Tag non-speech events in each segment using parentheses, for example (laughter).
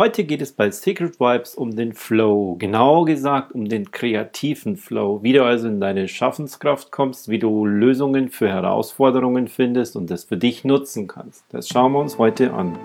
Heute geht es bei Secret Vibes um den Flow, genauer gesagt um den kreativen Flow, wie du also in deine Schaffenskraft kommst, wie du Lösungen für Herausforderungen findest und das für dich nutzen kannst. Das schauen wir uns heute an.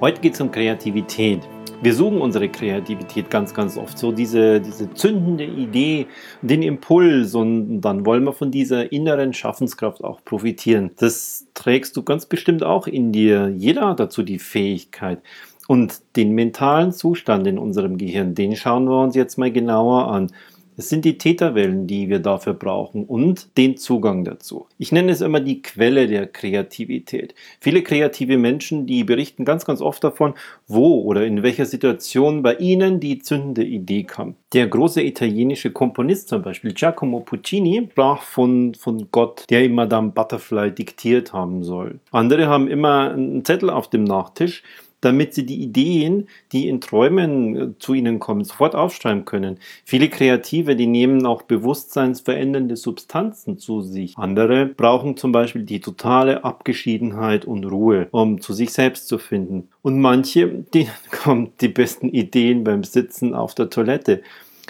Heute geht es um Kreativität wir suchen unsere Kreativität ganz, ganz oft. So diese, diese zündende Idee, den Impuls und dann wollen wir von dieser inneren Schaffenskraft auch profitieren. Das trägst du ganz bestimmt auch in dir. Jeder hat dazu die Fähigkeit. Und den mentalen Zustand in unserem Gehirn, den schauen wir uns jetzt mal genauer an. Es sind die Täterwellen, die wir dafür brauchen und den Zugang dazu. Ich nenne es immer die Quelle der Kreativität. Viele kreative Menschen, die berichten ganz, ganz oft davon, wo oder in welcher Situation bei ihnen die zündende Idee kam. Der große italienische Komponist zum Beispiel, Giacomo Puccini, sprach von, von Gott, der ihm Madame Butterfly diktiert haben soll. Andere haben immer einen Zettel auf dem Nachtisch, damit sie die Ideen, die in Träumen äh, zu ihnen kommen, sofort aufschreiben können. Viele Kreative, die nehmen auch bewusstseinsverändernde Substanzen zu sich. Andere brauchen zum Beispiel die totale Abgeschiedenheit und Ruhe, um zu sich selbst zu finden. Und manche, (laughs) die kommen die besten Ideen beim Sitzen auf der Toilette.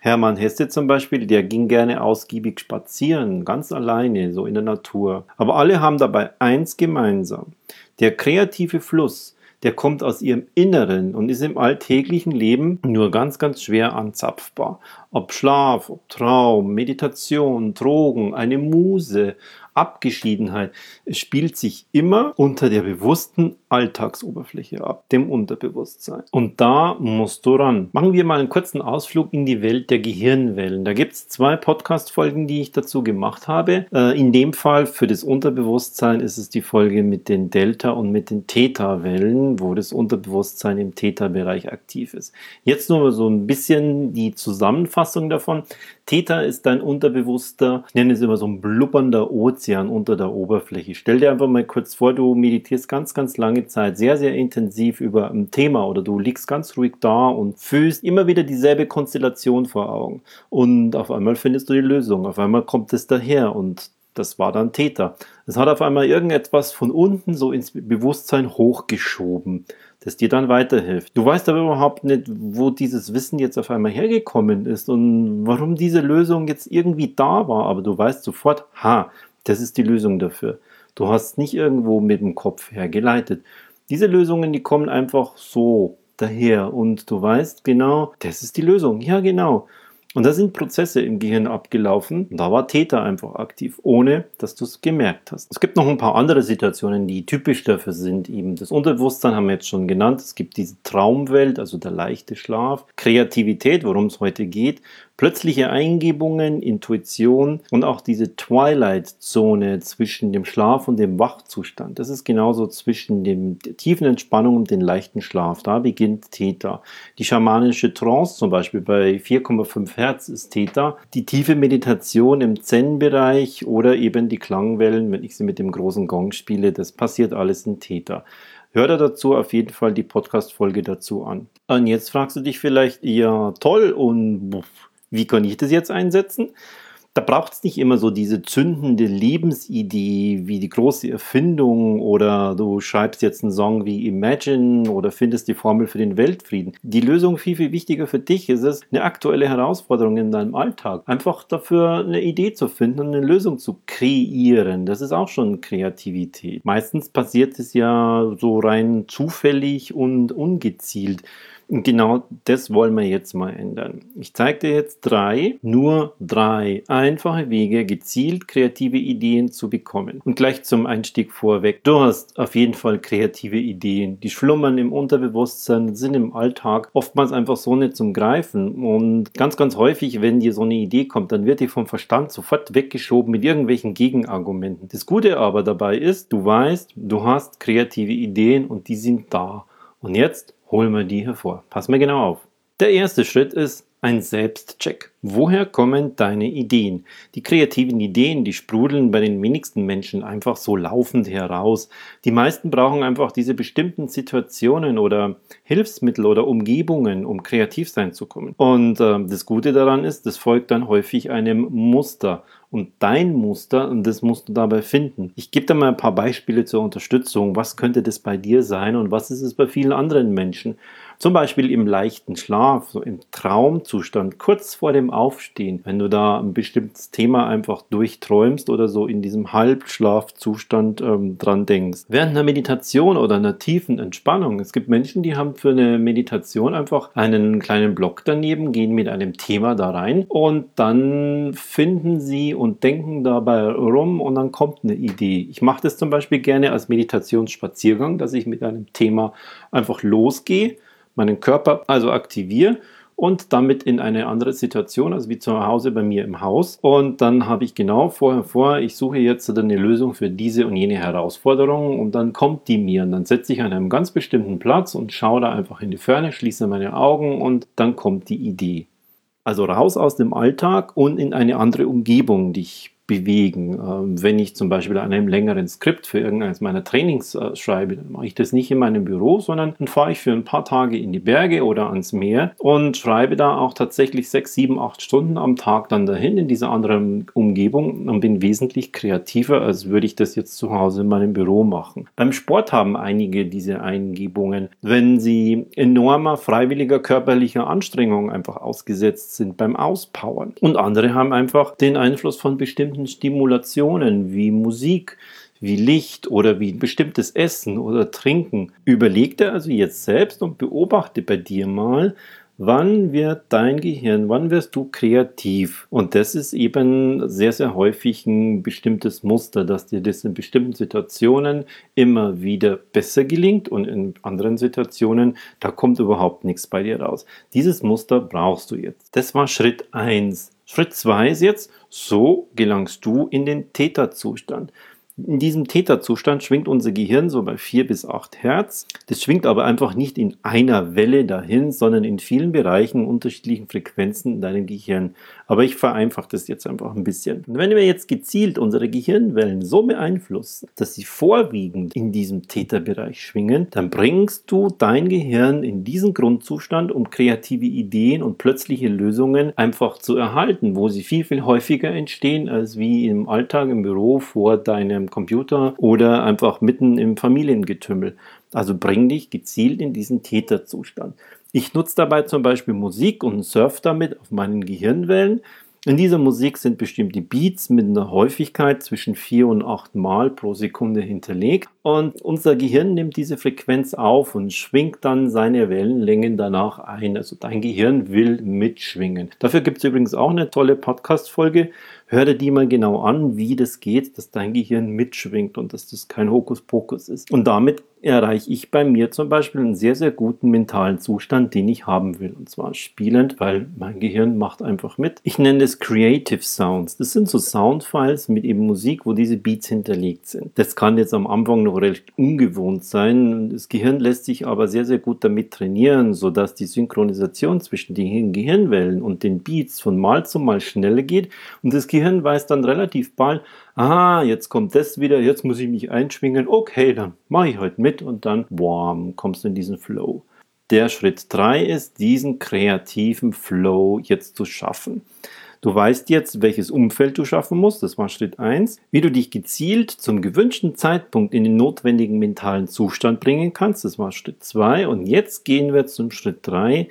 Hermann Hesse zum Beispiel, der ging gerne ausgiebig spazieren, ganz alleine, so in der Natur. Aber alle haben dabei eins gemeinsam. Der kreative Fluss, der kommt aus ihrem Inneren und ist im alltäglichen Leben nur ganz, ganz schwer anzapfbar. Ob Schlaf, ob Traum, Meditation, Drogen, eine Muse, Abgeschiedenheit. Es spielt sich immer unter der bewussten Alltagsoberfläche ab, dem Unterbewusstsein. Und da musst du ran. Machen wir mal einen kurzen Ausflug in die Welt der Gehirnwellen. Da gibt es zwei Podcast-Folgen, die ich dazu gemacht habe. Äh, in dem Fall für das Unterbewusstsein ist es die Folge mit den Delta- und mit den Theta-Wellen, wo das Unterbewusstsein im Theta-Bereich aktiv ist. Jetzt nur so ein bisschen die Zusammenfassung davon. Theta ist dein Unterbewusster, ich nenne es immer so ein blubbernder Ozean unter der Oberfläche. Stell dir einfach mal kurz vor, du meditierst ganz, ganz lange Zeit sehr, sehr intensiv über ein Thema oder du liegst ganz ruhig da und fühlst immer wieder dieselbe Konstellation vor Augen. Und auf einmal findest du die Lösung. Auf einmal kommt es daher und das war dann Theta. Es hat auf einmal irgendetwas von unten so ins Bewusstsein hochgeschoben das dir dann weiterhilft. Du weißt aber überhaupt nicht, wo dieses Wissen jetzt auf einmal hergekommen ist und warum diese Lösung jetzt irgendwie da war, aber du weißt sofort, ha, das ist die Lösung dafür. Du hast nicht irgendwo mit dem Kopf hergeleitet. Diese Lösungen, die kommen einfach so daher und du weißt genau, das ist die Lösung. Ja, genau. Und da sind Prozesse im Gehirn abgelaufen. Da war Täter einfach aktiv, ohne dass du es gemerkt hast. Es gibt noch ein paar andere Situationen, die typisch dafür sind. Eben das Unterbewusstsein haben wir jetzt schon genannt. Es gibt diese Traumwelt, also der leichte Schlaf. Kreativität, worum es heute geht. Plötzliche Eingebungen, Intuition und auch diese Twilight-Zone zwischen dem Schlaf und dem Wachzustand. Das ist genauso zwischen dem tiefen Entspannung und dem leichten Schlaf. Da beginnt Theta. Die schamanische Trance zum Beispiel bei 4,5 Hertz ist Theta. Die tiefe Meditation im Zen-Bereich oder eben die Klangwellen, wenn ich sie mit dem großen Gong spiele, das passiert alles in Theta. Hör dir dazu auf jeden Fall die Podcast-Folge dazu an. Und jetzt fragst du dich vielleicht, ja toll und wie kann ich das jetzt einsetzen? Da braucht es nicht immer so diese zündende Lebensidee wie die große Erfindung oder du schreibst jetzt einen Song wie Imagine oder findest die Formel für den Weltfrieden. Die Lösung viel, viel wichtiger für dich ist es, eine aktuelle Herausforderung in deinem Alltag. Einfach dafür eine Idee zu finden und eine Lösung zu kreieren. Das ist auch schon Kreativität. Meistens passiert es ja so rein zufällig und ungezielt. Genau das wollen wir jetzt mal ändern. Ich zeige dir jetzt drei, nur drei einfache Wege, gezielt kreative Ideen zu bekommen. Und gleich zum Einstieg vorweg. Du hast auf jeden Fall kreative Ideen. Die schlummern im Unterbewusstsein, sind im Alltag oftmals einfach so nicht zum Greifen. Und ganz, ganz häufig, wenn dir so eine Idee kommt, dann wird die vom Verstand sofort weggeschoben mit irgendwelchen Gegenargumenten. Das Gute aber dabei ist, du weißt, du hast kreative Ideen und die sind da. Und jetzt holen wir die hervor. Pass mal genau auf. Der erste Schritt ist, ein Selbstcheck. Woher kommen deine Ideen? Die kreativen Ideen, die sprudeln bei den wenigsten Menschen einfach so laufend heraus. Die meisten brauchen einfach diese bestimmten Situationen oder Hilfsmittel oder Umgebungen, um kreativ sein zu können. Und äh, das Gute daran ist, das folgt dann häufig einem Muster. Und dein Muster, und das musst du dabei finden. Ich gebe dir mal ein paar Beispiele zur Unterstützung. Was könnte das bei dir sein und was ist es bei vielen anderen Menschen? Zum Beispiel im leichten Schlaf, so im Traumzustand, kurz vor dem Aufstehen, wenn du da ein bestimmtes Thema einfach durchträumst oder so in diesem Halbschlafzustand ähm, dran denkst. Während einer Meditation oder einer tiefen Entspannung. Es gibt Menschen, die haben für eine Meditation einfach einen kleinen Block daneben, gehen mit einem Thema da rein und dann finden sie und denken dabei rum und dann kommt eine Idee. Ich mache das zum Beispiel gerne als Meditationsspaziergang, dass ich mit einem Thema einfach losgehe meinen Körper also aktiviere und damit in eine andere Situation, also wie zu Hause bei mir im Haus. Und dann habe ich genau vorher vor, ich suche jetzt eine Lösung für diese und jene Herausforderung und dann kommt die mir und dann setze ich an einem ganz bestimmten Platz und schaue da einfach in die Ferne, schließe meine Augen und dann kommt die Idee. Also raus aus dem Alltag und in eine andere Umgebung, die ich bewegen. Ähm, wenn ich zum Beispiel an einem längeren Skript für irgendeines meiner Trainings äh, schreibe, dann mache ich das nicht in meinem Büro, sondern dann fahre ich für ein paar Tage in die Berge oder ans Meer und schreibe da auch tatsächlich sechs, sieben, acht Stunden am Tag dann dahin in dieser anderen Umgebung und bin wesentlich kreativer, als würde ich das jetzt zu Hause in meinem Büro machen. Beim Sport haben einige diese Eingebungen, wenn sie enormer freiwilliger körperlicher Anstrengung einfach ausgesetzt sind beim Auspowern. Und andere haben einfach den Einfluss von bestimmten bestimmten Stimulationen wie Musik, wie Licht oder wie bestimmtes Essen oder Trinken. Überleg dir also jetzt selbst und beobachte bei dir mal, wann wird dein Gehirn, wann wirst du kreativ? Und das ist eben sehr, sehr häufig ein bestimmtes Muster, dass dir das in bestimmten Situationen immer wieder besser gelingt und in anderen Situationen, da kommt überhaupt nichts bei dir raus. Dieses Muster brauchst du jetzt. Das war Schritt 1. Schritt 2 ist jetzt, so gelangst du in den Täterzustand. In diesem Täterzustand schwingt unser Gehirn so bei 4 bis 8 Hertz. Das schwingt aber einfach nicht in einer Welle dahin, sondern in vielen Bereichen, unterschiedlichen Frequenzen in deinem Gehirn. Aber ich vereinfache das jetzt einfach ein bisschen. Und wenn wir jetzt gezielt unsere Gehirnwellen so beeinflussen, dass sie vorwiegend in diesem Täterbereich schwingen, dann bringst du dein Gehirn in diesen Grundzustand, um kreative Ideen und plötzliche Lösungen einfach zu erhalten, wo sie viel, viel häufiger entstehen als wie im Alltag im Büro vor deinem Computer oder einfach mitten im Familiengetümmel. Also bring dich gezielt in diesen Täterzustand. Ich nutze dabei zum Beispiel Musik und surfe damit auf meinen Gehirnwellen. In dieser Musik sind bestimmte Beats mit einer Häufigkeit zwischen 4 und 8 Mal pro Sekunde hinterlegt und unser Gehirn nimmt diese Frequenz auf und schwingt dann seine Wellenlängen danach ein. Also dein Gehirn will mitschwingen. Dafür gibt es übrigens auch eine tolle Podcast-Folge hör dir die mal genau an, wie das geht, dass dein Gehirn mitschwingt und dass das kein Hokuspokus ist. Und damit erreiche ich bei mir zum Beispiel einen sehr, sehr guten mentalen Zustand, den ich haben will. Und zwar spielend, weil mein Gehirn macht einfach mit. Ich nenne das Creative Sounds. Das sind so Soundfiles mit eben Musik, wo diese Beats hinterlegt sind. Das kann jetzt am Anfang noch recht ungewohnt sein. Das Gehirn lässt sich aber sehr, sehr gut damit trainieren, sodass die Synchronisation zwischen den Gehirnwellen und den Beats von Mal zu Mal schneller geht. Und das Gehirn weiß dann relativ bald, ah, jetzt kommt das wieder, jetzt muss ich mich einschwingen, okay, dann mache ich heute mit und dann, boah, kommst du in diesen Flow. Der Schritt 3 ist, diesen kreativen Flow jetzt zu schaffen. Du weißt jetzt, welches Umfeld du schaffen musst, das war Schritt 1, wie du dich gezielt zum gewünschten Zeitpunkt in den notwendigen mentalen Zustand bringen kannst, das war Schritt 2 und jetzt gehen wir zum Schritt 3,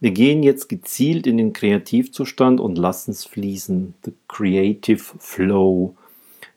wir gehen jetzt gezielt in den Kreativzustand und lassen es fließen. The Creative Flow.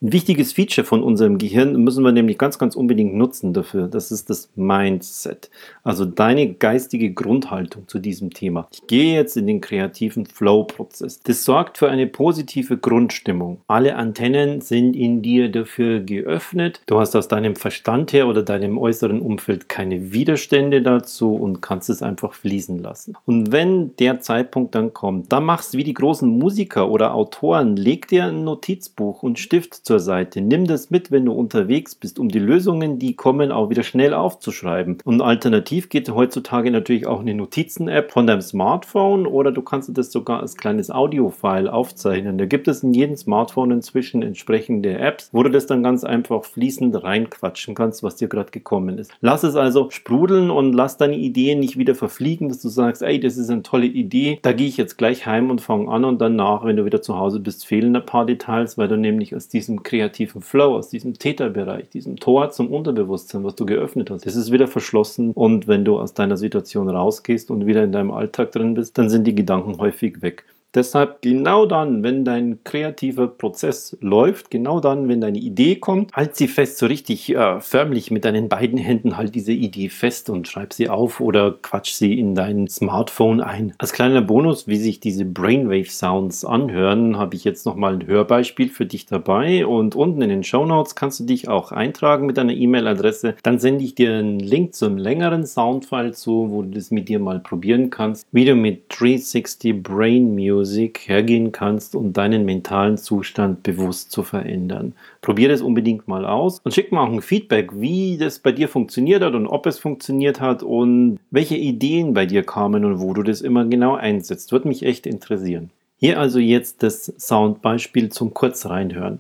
Ein wichtiges Feature von unserem Gehirn müssen wir nämlich ganz, ganz unbedingt nutzen dafür. Das ist das Mindset. Also deine geistige Grundhaltung zu diesem Thema. Ich gehe jetzt in den kreativen Flow-Prozess. Das sorgt für eine positive Grundstimmung. Alle Antennen sind in dir dafür geöffnet. Du hast aus deinem Verstand her oder deinem äußeren Umfeld keine Widerstände dazu und kannst es einfach fließen lassen. Und wenn der Zeitpunkt dann kommt, dann machst du wie die großen Musiker oder Autoren, leg dir ein Notizbuch und Stift zur Seite. Nimm das mit, wenn du unterwegs bist, um die Lösungen, die kommen, auch wieder schnell aufzuschreiben. Und alternativ geht heutzutage natürlich auch eine Notizen-App von deinem Smartphone oder du kannst das sogar als kleines Audio-File aufzeichnen. Da gibt es in jedem Smartphone inzwischen entsprechende Apps, wo du das dann ganz einfach fließend reinquatschen kannst, was dir gerade gekommen ist. Lass es also sprudeln und lass deine Ideen nicht wieder verfliegen, dass du sagst, ey, das ist eine tolle Idee, da gehe ich jetzt gleich heim und fange an und danach, wenn du wieder zu Hause bist, fehlen ein paar Details, weil du nämlich aus diesem kreativen Flow, aus diesem Täterbereich, diesem Tor zum Unterbewusstsein, was du geöffnet hast, das ist wieder verschlossen und wenn du aus deiner Situation rausgehst und wieder in deinem Alltag drin bist, dann sind die Gedanken häufig weg. Deshalb genau dann, wenn dein kreativer Prozess läuft, genau dann, wenn deine Idee kommt, halt sie fest, so richtig äh, förmlich mit deinen beiden Händen halt diese Idee fest und schreib sie auf oder quatsch sie in dein Smartphone ein. Als kleiner Bonus, wie sich diese Brainwave Sounds anhören, habe ich jetzt nochmal ein Hörbeispiel für dich dabei und unten in den Show Notes kannst du dich auch eintragen mit deiner E-Mail-Adresse. Dann sende ich dir einen Link zum längeren Soundfile zu, wo du das mit dir mal probieren kannst, wie du mit 360 Brain Music Music hergehen kannst, um deinen mentalen Zustand bewusst zu verändern. Probier das unbedingt mal aus und schick mir auch ein Feedback, wie das bei dir funktioniert hat und ob es funktioniert hat und welche Ideen bei dir kamen und wo du das immer genau einsetzt. Würde mich echt interessieren. Hier also jetzt das Soundbeispiel zum kurz reinhören.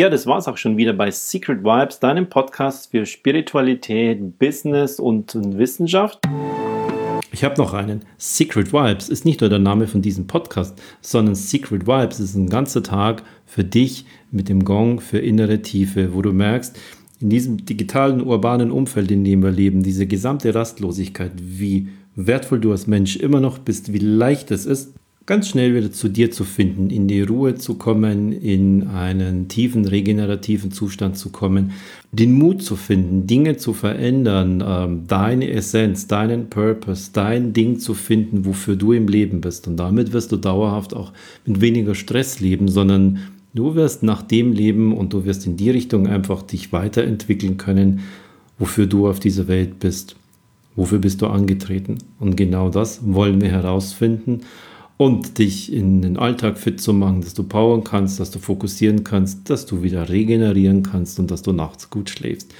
Ja, das war's auch schon wieder bei Secret Vibes, deinem Podcast für Spiritualität, Business und Wissenschaft. Ich habe noch einen. Secret Vibes ist nicht nur der Name von diesem Podcast, sondern Secret Vibes ist ein ganzer Tag für dich mit dem Gong für innere Tiefe, wo du merkst, in diesem digitalen, urbanen Umfeld, in dem wir leben, diese gesamte Rastlosigkeit, wie wertvoll du als Mensch immer noch bist, wie leicht es ist, ganz schnell wieder zu dir zu finden, in die Ruhe zu kommen, in einen tiefen regenerativen Zustand zu kommen, den Mut zu finden, Dinge zu verändern, ähm, deine Essenz, deinen Purpose, dein Ding zu finden, wofür du im Leben bist. Und damit wirst du dauerhaft auch mit weniger Stress leben, sondern du wirst nach dem leben und du wirst in die Richtung einfach dich weiterentwickeln können, wofür du auf dieser Welt bist. Wofür bist du angetreten? Und genau das wollen wir herausfinden und dich in den Alltag fit zu machen, dass du powern kannst, dass du fokussieren kannst, dass du wieder regenerieren kannst und dass du nachts gut schläfst.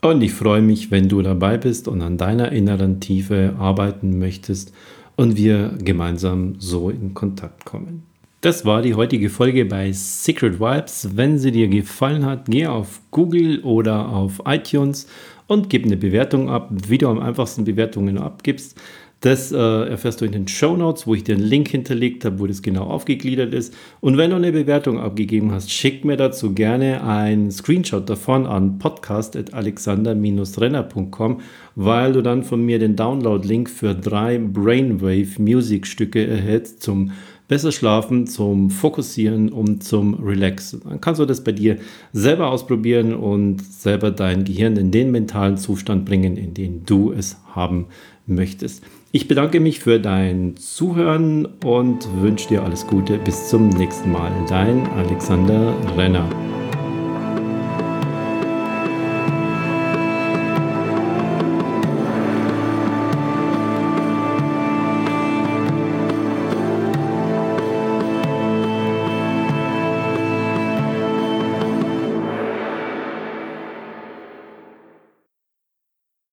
Und ich freue mich, wenn du dabei bist und an deiner inneren Tiefe arbeiten möchtest und wir gemeinsam so in Kontakt kommen. Das war die heutige Folge bei Secret Vibes. Wenn sie dir gefallen hat, geh auf Google oder auf iTunes und gib eine Bewertung ab. Wie du am einfachsten Bewertungen abgibst, das äh, erfährst du in den Show Notes, wo ich dir einen Link hinterlegt habe, wo das genau aufgegliedert ist. Und wenn du eine Bewertung abgegeben hast, schick mir dazu gerne einen Screenshot davon an podcast.alexander-renner.com, weil du dann von mir den Download-Link für drei Brainwave-Musikstücke erhältst zum besser schlafen, zum Fokussieren und zum Relaxen. Dann kannst du das bei dir selber ausprobieren und selber dein Gehirn in den mentalen Zustand bringen, in den du es haben möchtest. Ich bedanke mich für dein Zuhören und wünsche dir alles Gute. Bis zum nächsten Mal. Dein Alexander Renner.